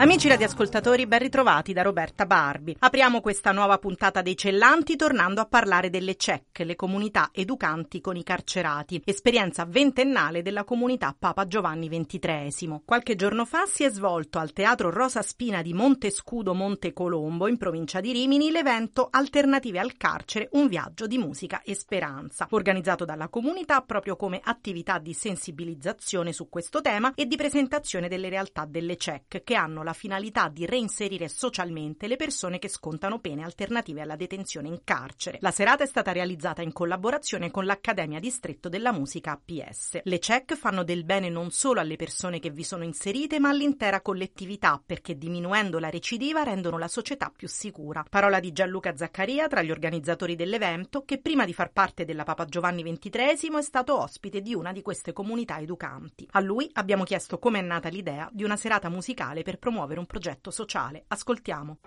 Amici radioascoltatori, ben ritrovati da Roberta Barbi. Apriamo questa nuova puntata dei Cellanti tornando a parlare delle CEC, le comunità educanti con i carcerati, esperienza ventennale della comunità Papa Giovanni XXIII. Qualche giorno fa si è svolto al Teatro Rosa Spina di Montescudo Monte Colombo, in provincia di Rimini, l'evento Alternative al carcere, un viaggio di musica e speranza, organizzato dalla comunità proprio come attività di sensibilizzazione su questo tema e di presentazione delle realtà delle CEC che hanno la finalità di reinserire socialmente le persone che scontano pene alternative alla detenzione in carcere. La serata è stata realizzata in collaborazione con l'Accademia Distretto della Musica APS. Le CEC fanno del bene non solo alle persone che vi sono inserite, ma all'intera collettività, perché diminuendo la recidiva rendono la società più sicura. Parola di Gianluca Zaccaria tra gli organizzatori dell'evento, che prima di far parte della Papa Giovanni XXIII è stato ospite di una di queste comunità educanti. A lui abbiamo chiesto come è nata l'idea di una serata musicale per promuovere promuovere un progetto sociale. Ascoltiamo.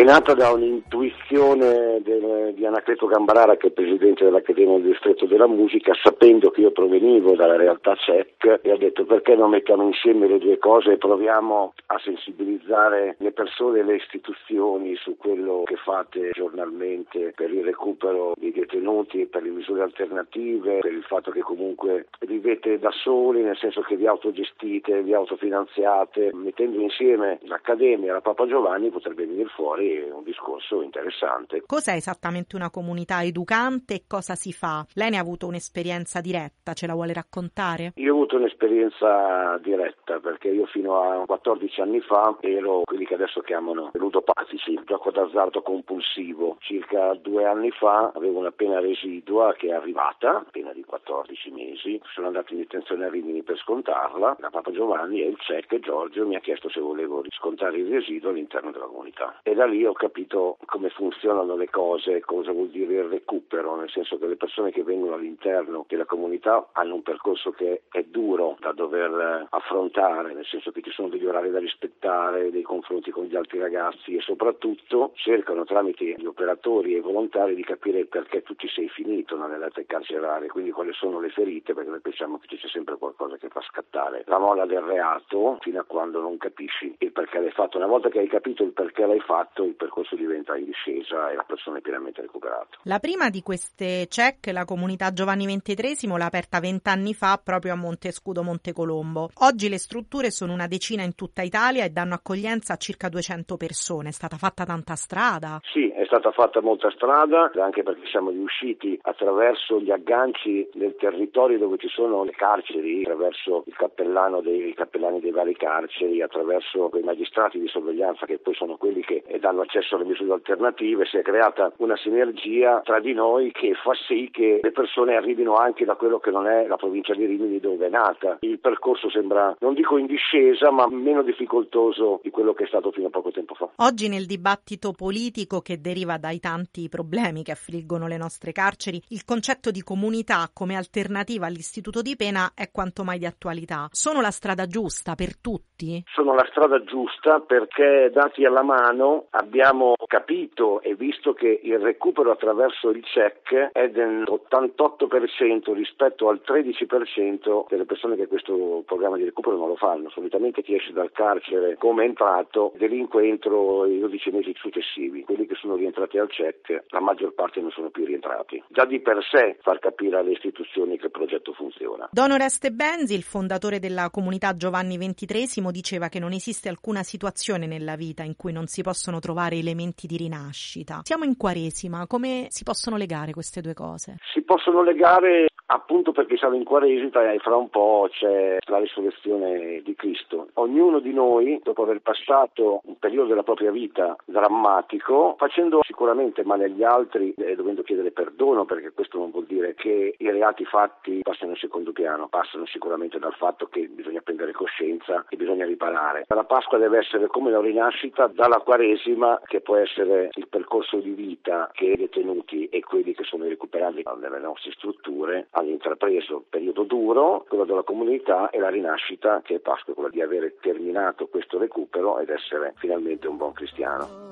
È nata da un'intuizione del, di Anacleto Gambarara, che è presidente dell'Accademia del Distretto della Musica, sapendo che io provenivo dalla realtà CEC, e ha detto perché non mettiamo insieme le due cose e proviamo a sensibilizzare le persone e le istituzioni su quello che fate giornalmente per il recupero dei detenuti, per le misure alternative, per il fatto che comunque vivete da soli, nel senso che vi autogestite, vi autofinanziate, mettendo insieme l'Accademia e la Papa Giovanni potrebbe venire fuori fuori un discorso interessante. Cos'è esattamente una comunità educante e cosa si fa? Lei ne ha avuto un'esperienza diretta, ce la vuole raccontare? Io ho avuto un'esperienza diretta perché io fino a 14 anni fa ero quelli che adesso chiamano ludopatici, gioco d'azzardo compulsivo. Circa due anni fa avevo una pena residua che è arrivata, pena di 14 mesi, sono andato in detenzione a Rimini per scontarla, la Papa Giovanni e il CEC Giorgio mi ha chiesto se volevo riscontare il residuo all'interno della comunità. E da lì ho capito come funzionano le cose, cosa vuol dire il recupero, nel senso che le persone che vengono all'interno della comunità hanno un percorso che è duro da dover affrontare, nel senso che ci sono degli orari da rispettare, dei confronti con gli altri ragazzi e soprattutto cercano tramite gli operatori e i volontari di capire perché tu ci sei finito nelle rete carcerarie, quindi quali sono le ferite, perché noi pensiamo che ci sia sempre qualcosa che fa scattare la molla del reato fino a quando non capisci il perché l'hai fatto. Una volta che hai capito il perché l'hai fatto, il percorso diventa in discesa e la persona è pienamente recuperata. La prima di queste CEC, la comunità Giovanni XXIII, l'ha aperta vent'anni fa proprio a Montescudo Montecolombo. Oggi le strutture sono una decina in tutta Italia e danno accoglienza a circa 200 persone. È stata fatta tanta strada? Sì, è stata fatta molta strada, anche perché siamo riusciti attraverso gli agganci del territorio dove ci sono le carceri, attraverso il cappellano dei cappellani dei vari carceri, attraverso quei magistrati di sorveglianza che poi sono quelli che danno hanno accesso alle misure alternative, si è creata una sinergia tra di noi che fa sì che le persone arrivino anche da quello che non è la provincia di Rimini dove è nata. Il percorso sembra, non dico in discesa, ma meno difficoltoso di quello che è stato fino a poco tempo fa. Oggi nel dibattito politico che deriva dai tanti problemi che affliggono le nostre carceri, il concetto di comunità come alternativa all'istituto di pena è quanto mai di attualità. Sono la strada giusta per tutti? Sono la strada giusta perché dati alla mano abbiamo capito e visto che il recupero attraverso il check è dell'88% rispetto al 13% delle persone che questo programma di recupero non lo fanno. Solitamente chi esce dal carcere come è entrato delinque entro i 12 mesi successivi. Quelli che sono rientrati al check, la maggior parte non sono più rientrati. Già di per sé far capire alle istituzioni che il progetto funziona. Don Oreste Benzi, il fondatore della comunità Giovanni XXIII, diceva che non esiste alcuna situazione nella vita in cui non si possono trovare elementi di rinascita. Siamo in Quaresima, come si possono legare queste due cose? Si possono legare appunto perché siamo in Quaresima e fra un po' c'è la risurrezione di Cristo. Ognuno di noi, dopo aver passato un periodo della propria vita drammatico, facendo sicuramente male agli altri e dovendo chiedere perdono, perché questo non vuol dire che i reati fatti passano in secondo piano, passano sicuramente dal fatto che bisogna prendere coscienza e bisogna riparare. La Pasqua deve essere come la rinascita dalla Quaresima che può essere il percorso di vita che i detenuti e quelli che sono recuperati nelle nostre strutture hanno intrapreso. Periodo duro, quello della comunità e la rinascita che è Pasqua, quella di avere terminato questo recupero ed essere finalmente un buon cristiano.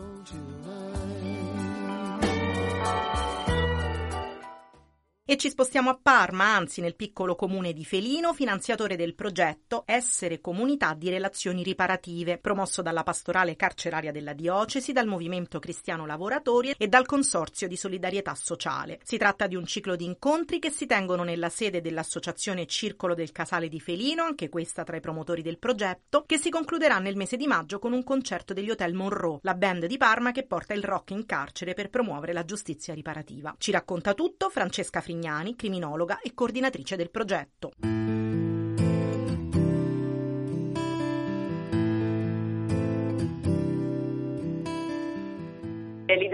E ci spostiamo a Parma, anzi nel piccolo comune di Felino, finanziatore del progetto Essere Comunità di Relazioni Riparative, promosso dalla pastorale carceraria della diocesi, dal Movimento Cristiano Lavoratori e dal Consorzio di Solidarietà Sociale. Si tratta di un ciclo di incontri che si tengono nella sede dell'Associazione Circolo del Casale di Felino, anche questa tra i promotori del progetto, che si concluderà nel mese di maggio con un concerto degli Hotel Monroe, la band di Parma che porta il rock in carcere per promuovere la giustizia riparativa. Ci racconta tutto Francesca Frignani Legnani, criminologa e coordinatrice del progetto.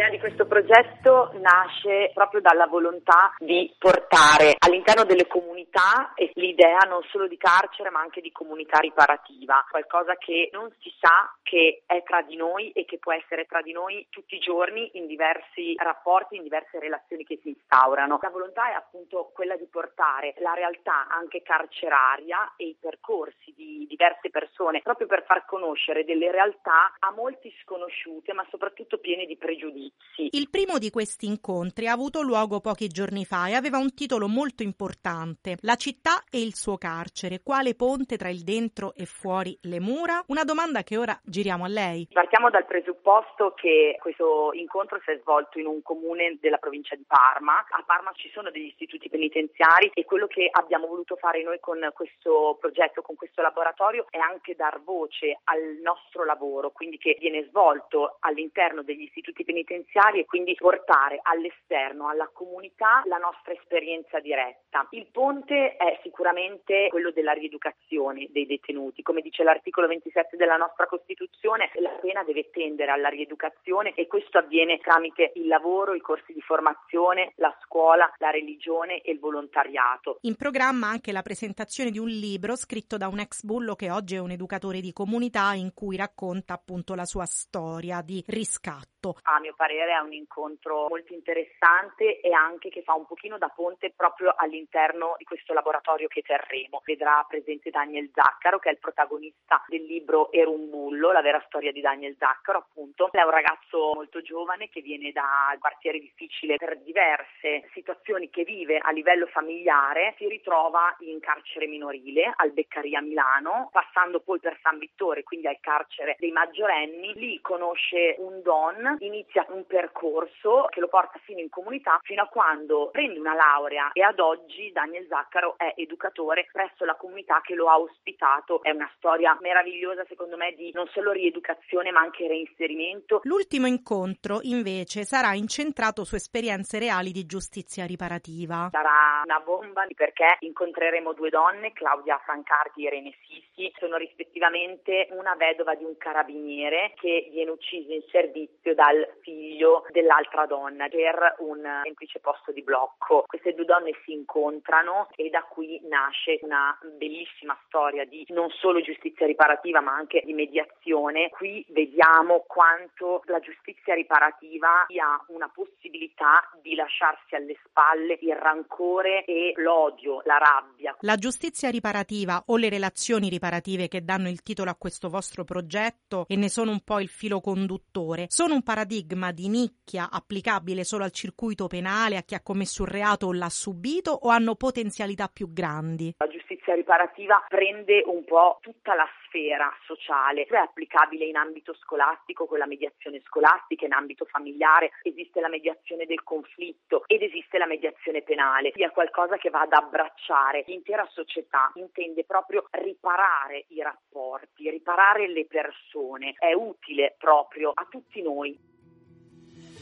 L'idea di questo progetto nasce proprio dalla volontà di portare all'interno delle comunità l'idea non solo di carcere ma anche di comunità riparativa, qualcosa che non si sa che è tra di noi e che può essere tra di noi tutti i giorni in diversi rapporti, in diverse relazioni che si instaurano. La volontà è appunto quella di portare la realtà anche carceraria e i percorsi di diverse persone proprio per far conoscere delle realtà a molti sconosciute ma soprattutto piene di pregiudizi. Il primo di questi incontri ha avuto luogo pochi giorni fa e aveva un titolo molto importante, La città e il suo carcere, quale ponte tra il dentro e fuori le mura? Una domanda che ora giriamo a lei. Partiamo dal presupposto che questo incontro si è svolto in un comune della provincia di Parma. A Parma ci sono degli istituti penitenziari e quello che abbiamo voluto fare noi con questo progetto, con questo laboratorio, è anche dar voce al nostro lavoro, quindi che viene svolto all'interno degli istituti penitenziari e quindi portare all'esterno, alla comunità, la nostra esperienza diretta. Il ponte è sicuramente quello della rieducazione dei detenuti. Come dice l'articolo 27 della nostra Costituzione, la pena deve tendere alla rieducazione e questo avviene tramite il lavoro, i corsi di formazione, la scuola, la religione e il volontariato. In programma anche la presentazione di un libro scritto da un ex bullo che oggi è un educatore di comunità in cui racconta appunto la sua storia di riscatto. A mio parere è un incontro molto interessante e anche che fa un pochino da ponte proprio all'interno di questo laboratorio che terremo. Vedrà presente Daniel Zaccaro che è il protagonista del libro Ero un bullo, la vera storia di Daniel Zaccaro, appunto. È un ragazzo molto giovane che viene da quartiere difficile per diverse situazioni che vive a livello familiare, si ritrova in carcere minorile al Beccaria Milano, passando poi per San Vittore, quindi al carcere dei maggiorenni. Lì conosce un don, inizia un percorso che lo porta fino in comunità, fino a quando prende una laurea e ad oggi Daniel Zaccaro è educatore presso la comunità che lo ha ospitato. È una storia meravigliosa secondo me di non solo rieducazione ma anche reinserimento. L'ultimo incontro invece sarà incentrato su esperienze reali di giustizia riparativa. Sarà una bomba perché incontreremo due donne, Claudia Francardi e Irene Sissi, sono rispettivamente una vedova di un carabiniere che viene ucciso in servizio dal figlio dell'altra donna per un semplice posto di blocco. Queste due donne si incontrano e da qui nasce una bellissima storia di non solo giustizia riparativa ma anche di mediazione qui vediamo quanto la giustizia riparativa sia una possibilità di lasciarsi alle spalle il rancore e l'odio, la rabbia. La giustizia riparativa o le relazioni riparative che danno il titolo a questo vostro progetto e ne sono un po' il filo conduttore, sono un paradigma di nicchia applicabile solo al circuito penale, a chi ha commesso un reato o l'ha subito o hanno potenzialità più grandi? La giustizia riparativa prende un po' tutta la sfera sociale, è applicabile in ambito scolastico con la mediazione scolastica, in ambito familiare esiste la mediazione del conflitto ed esiste la mediazione penale, sia qualcosa che va ad abbracciare. L'intera società, intende proprio riparare i rapporti, riparare le persone, è utile proprio a tutti noi.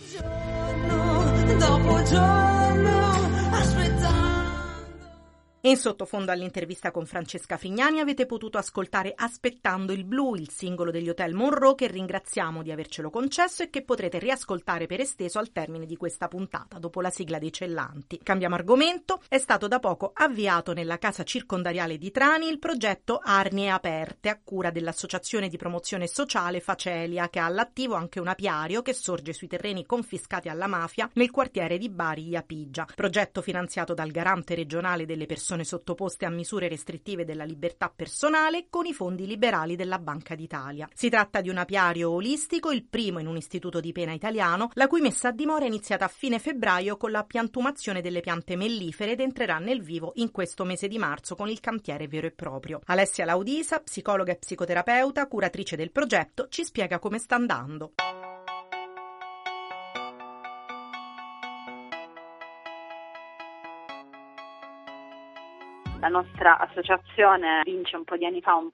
Giorno dopo giorno in sottofondo all'intervista con Francesca Frignani avete potuto ascoltare Aspettando il blu, il singolo degli Hotel Monroe che ringraziamo di avercelo concesso e che potrete riascoltare per esteso al termine di questa puntata dopo la sigla dei Cellanti. Cambiamo argomento, è stato da poco avviato nella casa circondariale di Trani il progetto Arnie Aperte a cura dell'Associazione di Promozione Sociale Facelia che ha all'attivo anche un apiario che sorge sui terreni confiscati alla mafia nel quartiere di Bari Iapigia. Progetto finanziato dal garante regionale delle persone sottoposte a misure restrittive della libertà personale con i fondi liberali della Banca d'Italia. Si tratta di un apiario olistico, il primo in un istituto di pena italiano, la cui messa a dimora è iniziata a fine febbraio con la piantumazione delle piante mellifere ed entrerà nel vivo in questo mese di marzo con il cantiere vero e proprio. Alessia Laudisa, psicologa e psicoterapeuta, curatrice del progetto, ci spiega come sta andando. La nostra associazione vince un po' di anni fa un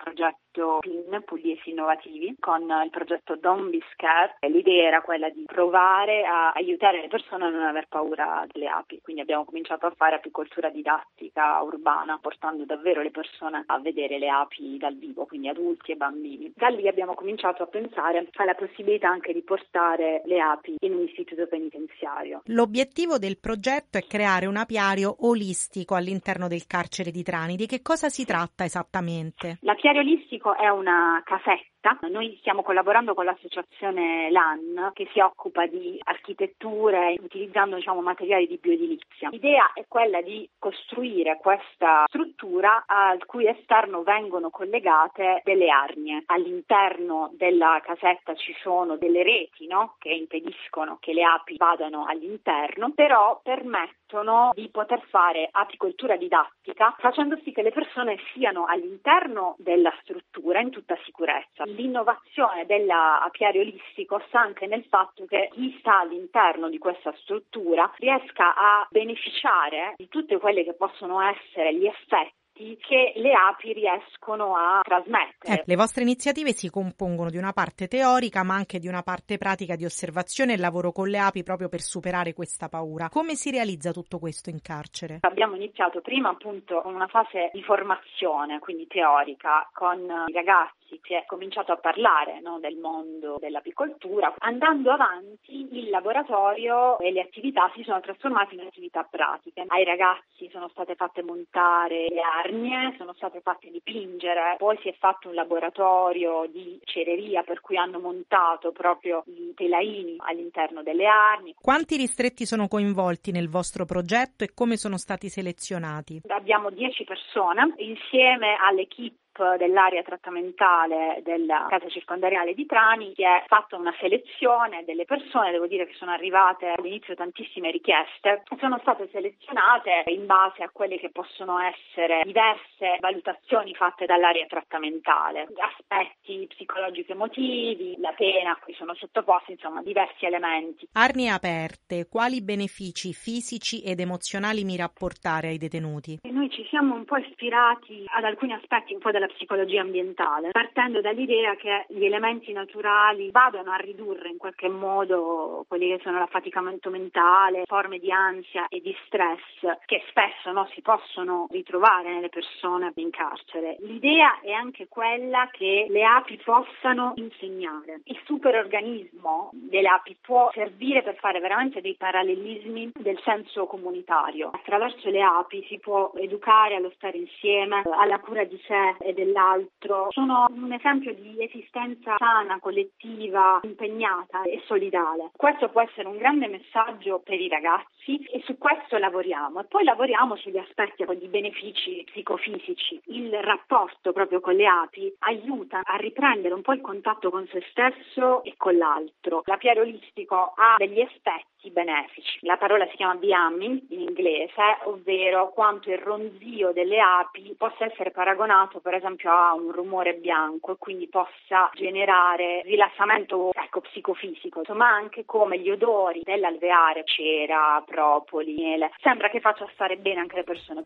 progetto PIN, Pugliesi Innovativi, con il progetto Don't Be Scared. L'idea era quella di provare a aiutare le persone a non aver paura delle api. Quindi abbiamo cominciato a fare apicoltura didattica urbana, portando davvero le persone a vedere le api dal vivo, quindi adulti e bambini. Da lì abbiamo cominciato a pensare alla possibilità anche di portare le api in un istituto penitenziario. L'obiettivo del progetto è creare un apiario olistico all'interno del carcere di Trani. Di che cosa si tratta esattamente? L'apiario olistico è una casetta noi stiamo collaborando con l'associazione LAN che si occupa di architetture utilizzando diciamo, materiali di bioedilizia. L'idea è quella di costruire questa struttura al cui esterno vengono collegate delle arnie. All'interno della casetta ci sono delle reti no? che impediscono che le api vadano all'interno, però permettono di poter fare apicoltura didattica facendo sì che le persone siano all'interno della struttura in tutta sicurezza l'innovazione dell'apiario olistico sta anche nel fatto che chi sta all'interno di questa struttura riesca a beneficiare di tutte quelle che possono essere gli effetti che le api riescono a trasmettere. Eh, le vostre iniziative si compongono di una parte teorica ma anche di una parte pratica di osservazione e lavoro con le api proprio per superare questa paura. Come si realizza tutto questo in carcere? Abbiamo iniziato prima appunto con una fase di formazione, quindi teorica, con i ragazzi si è cominciato a parlare no, del mondo dell'apicoltura. Andando avanti il laboratorio e le attività si sono trasformate in attività pratiche. Ai ragazzi sono state fatte montare le arnie, sono state fatte dipingere, poi si è fatto un laboratorio di cereria per cui hanno montato proprio i telaini all'interno delle arnie. Quanti ristretti sono coinvolti nel vostro progetto e come sono stati selezionati? Abbiamo 10 persone insieme all'equipe dell'area trattamentale della casa circondariale di Trani si è fatta una selezione delle persone, devo dire che sono arrivate all'inizio tantissime richieste, sono state selezionate in base a quelle che possono essere diverse valutazioni fatte dall'area trattamentale, aspetti psicologici emotivi, la pena a cui sono sottoposti, insomma diversi elementi. Arnie aperte, quali benefici fisici ed emozionali mira a portare ai detenuti? Noi ci siamo un po' ispirati ad alcuni aspetti un po' della della psicologia ambientale, partendo dall'idea che gli elementi naturali vadano a ridurre in qualche modo quelli che sono l'affaticamento mentale, forme di ansia e di stress che spesso no, si possono ritrovare nelle persone in carcere. L'idea è anche quella che le api possano insegnare. Il superorganismo delle api può servire per fare veramente dei parallelismi del senso comunitario. Attraverso le api si può educare allo stare insieme, alla cura di sé e dell'altro. Sono un esempio di esistenza sana, collettiva, impegnata e solidale. Questo può essere un grande messaggio per i ragazzi e su questo lavoriamo. E poi lavoriamo sugli aspetti di benefici psicofisici. Il rapporto proprio con le api aiuta a riprendere un po' il contatto con se stesso e con l'altro. L'apiario olistico ha degli aspetti benefici. La parola si chiama biamming in inglese, ovvero quanto il ronzio delle api possa essere paragonato per esempio a un rumore bianco e quindi possa generare rilassamento ecco, psicofisico, ma anche come gli odori dell'alveare, cera, propoli, miele, sembra che faccia stare bene anche le persone.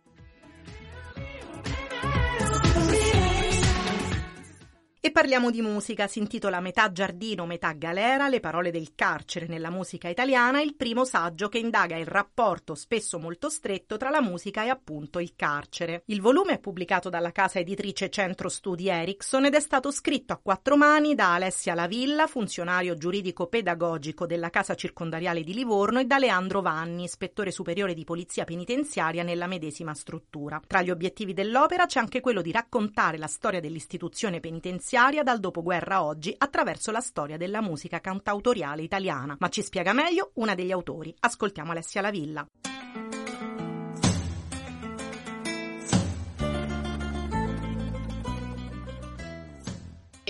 E parliamo di musica, si intitola Metà giardino, metà galera, le parole del carcere nella musica italiana, il primo saggio che indaga il rapporto spesso molto stretto tra la musica e appunto il carcere. Il volume è pubblicato dalla casa editrice Centro Studi Ericsson ed è stato scritto a quattro mani da Alessia Lavilla, funzionario giuridico pedagogico della casa circondariale di Livorno, e da Leandro Vanni, ispettore superiore di polizia penitenziaria nella medesima struttura. Tra gli obiettivi dell'opera c'è anche quello di raccontare la storia dell'istituzione penitenziaria finanziaria dal dopoguerra a oggi attraverso la storia della musica cantautoriale italiana. Ma ci spiega meglio una degli autori. Ascoltiamo Alessia Lavilla.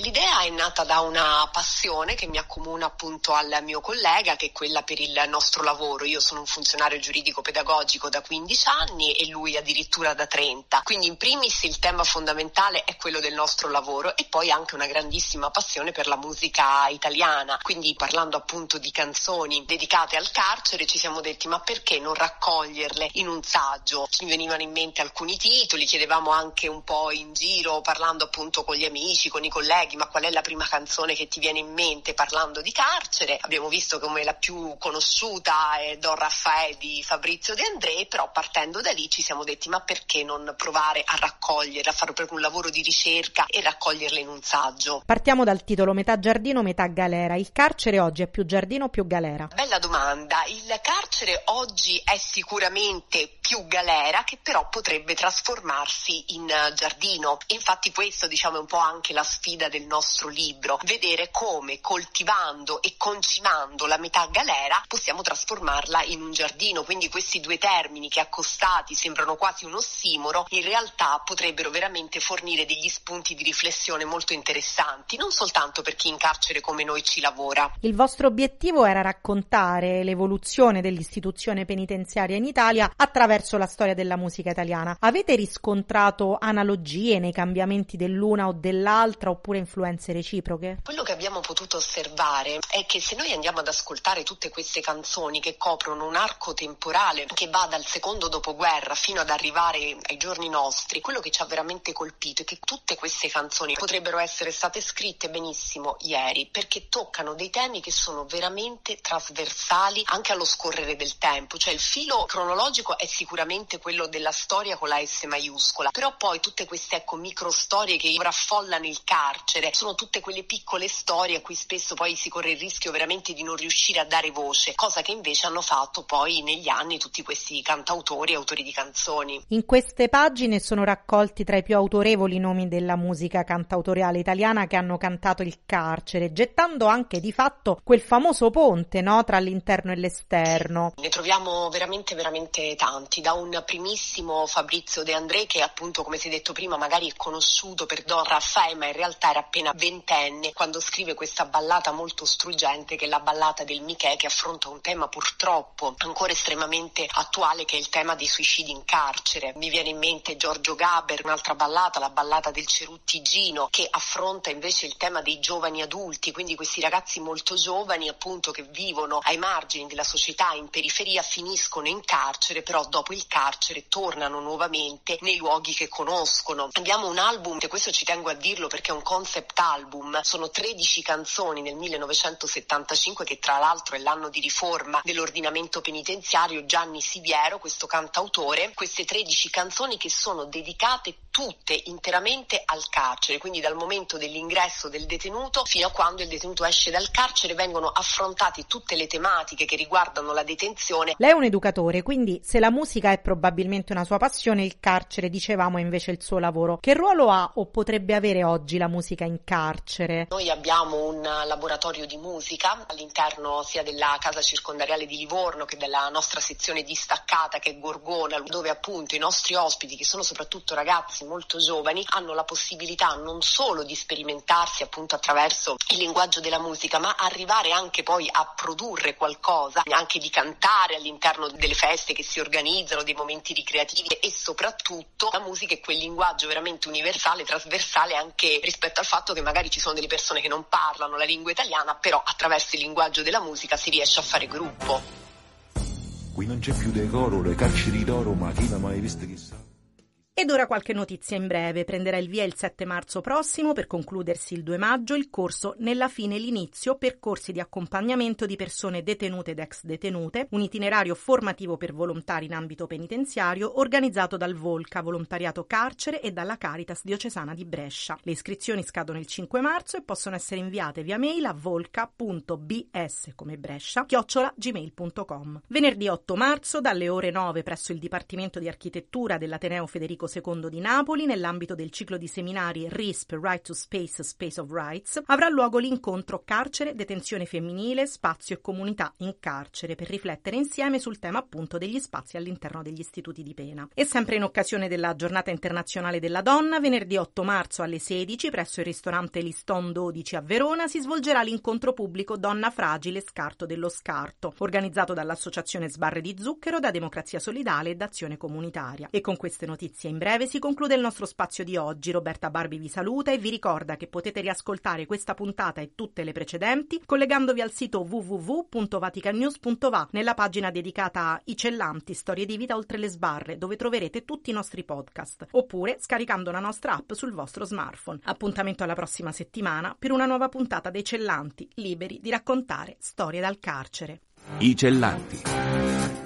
L'idea è nata da una passione che mi accomuna appunto al mio collega, che è quella per il nostro lavoro. Io sono un funzionario giuridico pedagogico da 15 anni e lui addirittura da 30. Quindi in primis il tema fondamentale è quello del nostro lavoro e poi anche una grandissima passione per la musica italiana. Quindi parlando appunto di canzoni dedicate al carcere ci siamo detti ma perché non raccoglierle in un saggio? Ci venivano in mente alcuni titoli, chiedevamo anche un po' in giro parlando appunto con gli amici, con i colleghi ma qual è la prima canzone che ti viene in mente parlando di carcere? Abbiamo visto come la più conosciuta è Don Raffaele di Fabrizio De André, però partendo da lì ci siamo detti ma perché non provare a raccogliere, a fare proprio un lavoro di ricerca e raccoglierle in un saggio? Partiamo dal titolo Metà giardino, metà galera. Il carcere oggi è più giardino o più galera? Bella domanda. Il carcere oggi è sicuramente più galera che però potrebbe trasformarsi in giardino. Infatti questo diciamo è un po' anche la sfida del nostro libro, vedere come coltivando e concimando la metà galera possiamo trasformarla in un giardino. Quindi questi due termini che accostati sembrano quasi un ossimoro, in realtà potrebbero veramente fornire degli spunti di riflessione molto interessanti, non soltanto per chi in carcere come noi ci lavora. Il vostro obiettivo era raccontare l'evoluzione dell'istituzione penitenziaria in Italia attraverso la storia della musica italiana. Avete riscontrato analogie nei cambiamenti dell'una o dell'altra oppure influenze reciproche? Quello che abbiamo potuto osservare è che se noi andiamo ad ascoltare tutte queste canzoni che coprono un arco temporale che va dal secondo dopoguerra fino ad arrivare ai giorni nostri, quello che ci ha veramente colpito è che tutte queste canzoni potrebbero essere state scritte benissimo ieri perché toccano dei temi che sono veramente trasversali anche allo scorrere del tempo, cioè il filo cronologico è sicuramente quello della storia con la S maiuscola, però poi tutte queste ecco micro storie che raffollano il carcere leggere sono tutte quelle piccole storie a cui spesso poi si corre il rischio veramente di non riuscire a dare voce, cosa che invece hanno fatto poi negli anni tutti questi cantautori e autori di canzoni. In queste pagine sono raccolti tra i più autorevoli nomi della musica cantautoriale italiana che hanno cantato il carcere, gettando anche di fatto quel famoso ponte no, tra l'interno e l'esterno. Ne troviamo veramente veramente tanti, da un primissimo Fabrizio De André che appunto come si è detto prima magari è conosciuto per Don Raffaele ma in realtà era appena ventenne quando scrive questa ballata molto struggente che è la ballata del Michè che affronta un tema purtroppo ancora estremamente attuale che è il tema dei suicidi in carcere. Mi viene in mente Giorgio Gaber, un'altra ballata, la ballata del Ceruttigino che affronta invece il tema dei giovani adulti, quindi questi ragazzi molto giovani appunto che vivono ai margini della società in periferia finiscono in carcere però dopo il carcere tornano nuovamente nei luoghi che conoscono. Abbiamo un album, e questo ci tengo a dirlo perché è un concept concept album, sono 13 canzoni nel 1975 che tra l'altro è l'anno di riforma dell'ordinamento penitenziario, Gianni Siviero, questo cantautore, queste 13 canzoni che sono dedicate tutte interamente al carcere, quindi dal momento dell'ingresso del detenuto fino a quando il detenuto esce dal carcere vengono affrontate tutte le tematiche che riguardano la detenzione. Lei è un educatore, quindi se la musica è probabilmente una sua passione, il carcere, dicevamo, è invece il suo lavoro. Che ruolo ha o potrebbe avere oggi la musica in carcere? Noi abbiamo un laboratorio di musica all'interno sia della casa circondariale di Livorno che della nostra sezione distaccata che è Gorgona, dove appunto i nostri ospiti, che sono soprattutto ragazzi molto giovani, hanno la possibilità non solo di sperimentarsi appunto attraverso il linguaggio della musica, ma arrivare anche poi a produrre qualcosa, anche di cantare all'interno delle feste che si organizzano, dei momenti ricreativi e soprattutto la musica è quel linguaggio veramente universale, trasversale anche rispetto al fatto che magari ci sono delle persone che non parlano la lingua italiana, però attraverso il linguaggio della musica si riesce a fare gruppo. Qui non c'è più decoro, le carceri d'oro, ma chi l'ha mai visto chissà. Ed ora qualche notizia in breve. Prenderà il via il 7 marzo prossimo per concludersi il 2 maggio il corso Nella fine l'inizio percorsi di accompagnamento di persone detenute ed ex detenute, un itinerario formativo per volontari in ambito penitenziario organizzato dal Volca, Volontariato Carcere e dalla Caritas Diocesana di Brescia. Le iscrizioni scadono il 5 marzo e possono essere inviate via mail a volca.bs come Brescia chiocciolagmail.com. Venerdì 8 marzo dalle ore 9 presso il Dipartimento di Architettura dell'Ateneo Federico Federico II di Napoli, nell'ambito del ciclo di seminari RISP Right to Space Space of Rights, avrà luogo l'incontro Carcere, detenzione femminile, spazio e comunità in carcere per riflettere insieme sul tema appunto degli spazi all'interno degli istituti di pena. E sempre in occasione della Giornata Internazionale della Donna, venerdì 8 marzo alle 16 presso il ristorante Liston 12 a Verona si svolgerà l'incontro pubblico Donna Fragile Scarto dello Scarto, organizzato dall'Associazione Sbarre di Zucchero, da Democrazia Solidale e d'Azione Comunitaria. E con queste notizie in in breve si conclude il nostro spazio di oggi. Roberta Barbi vi saluta e vi ricorda che potete riascoltare questa puntata e tutte le precedenti collegandovi al sito www.vaticannews.va nella pagina dedicata a I Cellanti, storie di vita oltre le sbarre, dove troverete tutti i nostri podcast, oppure scaricando la nostra app sul vostro smartphone. Appuntamento alla prossima settimana per una nuova puntata dei Cellanti, liberi di raccontare storie dal carcere. I Cellanti.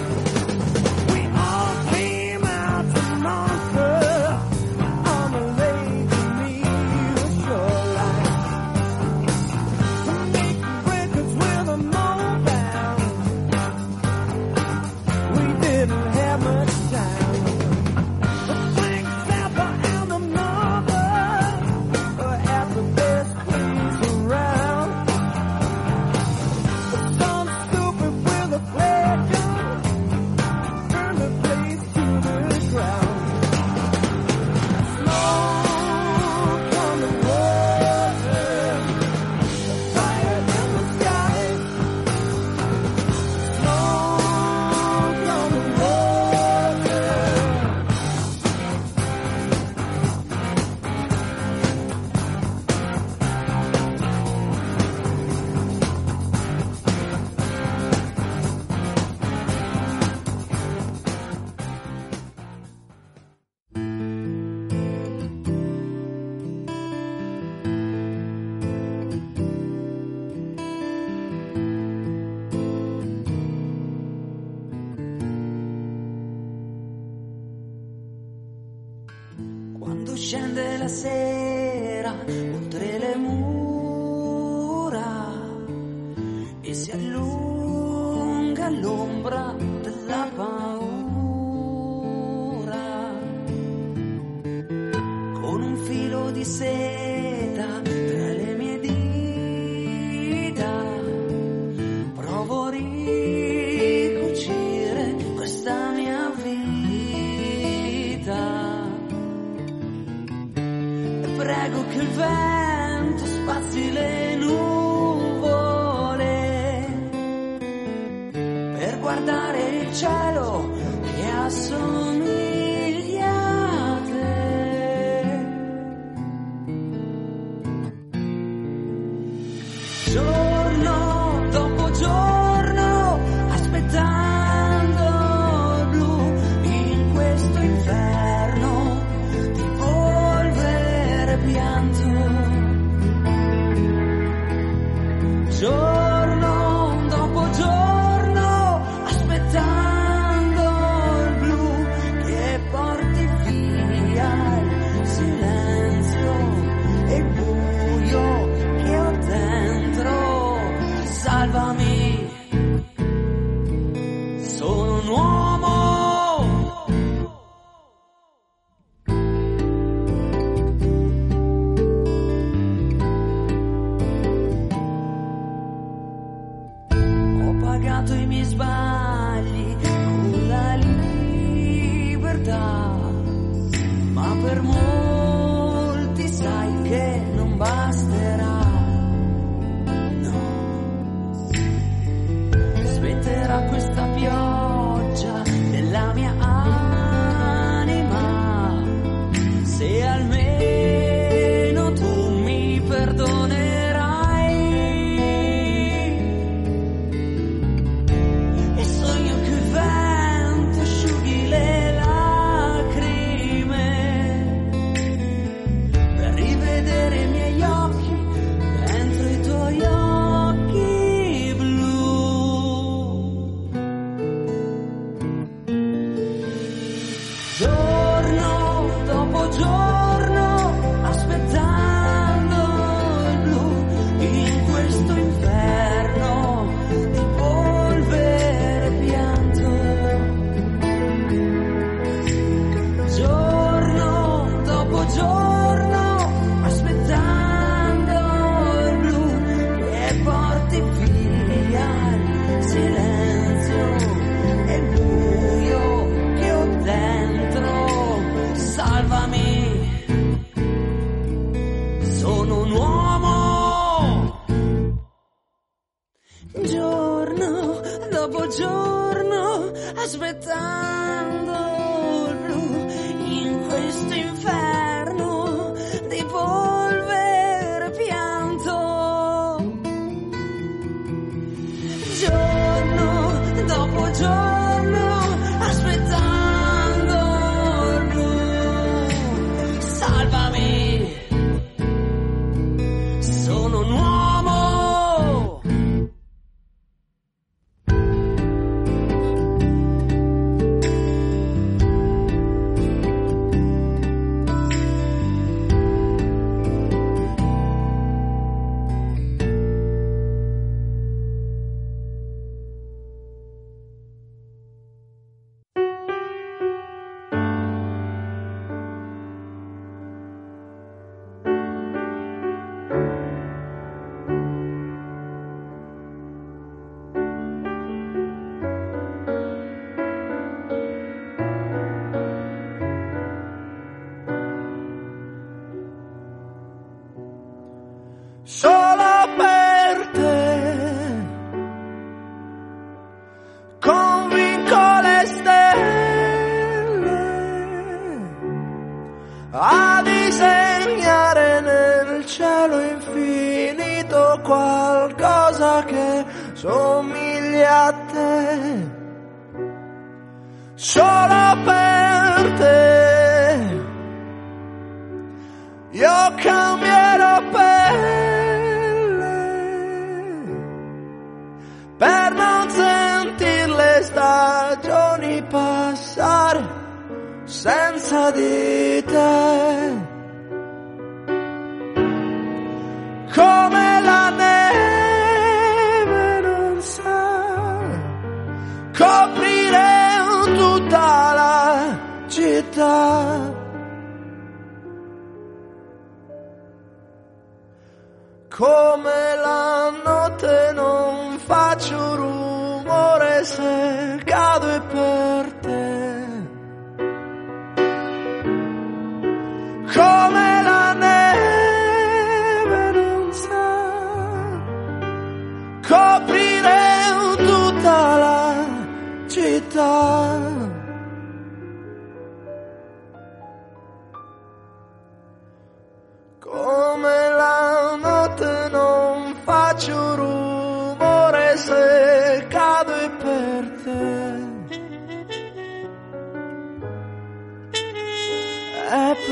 giorno dopo giorno aspettando il blu in questo inferno. tak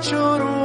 lloró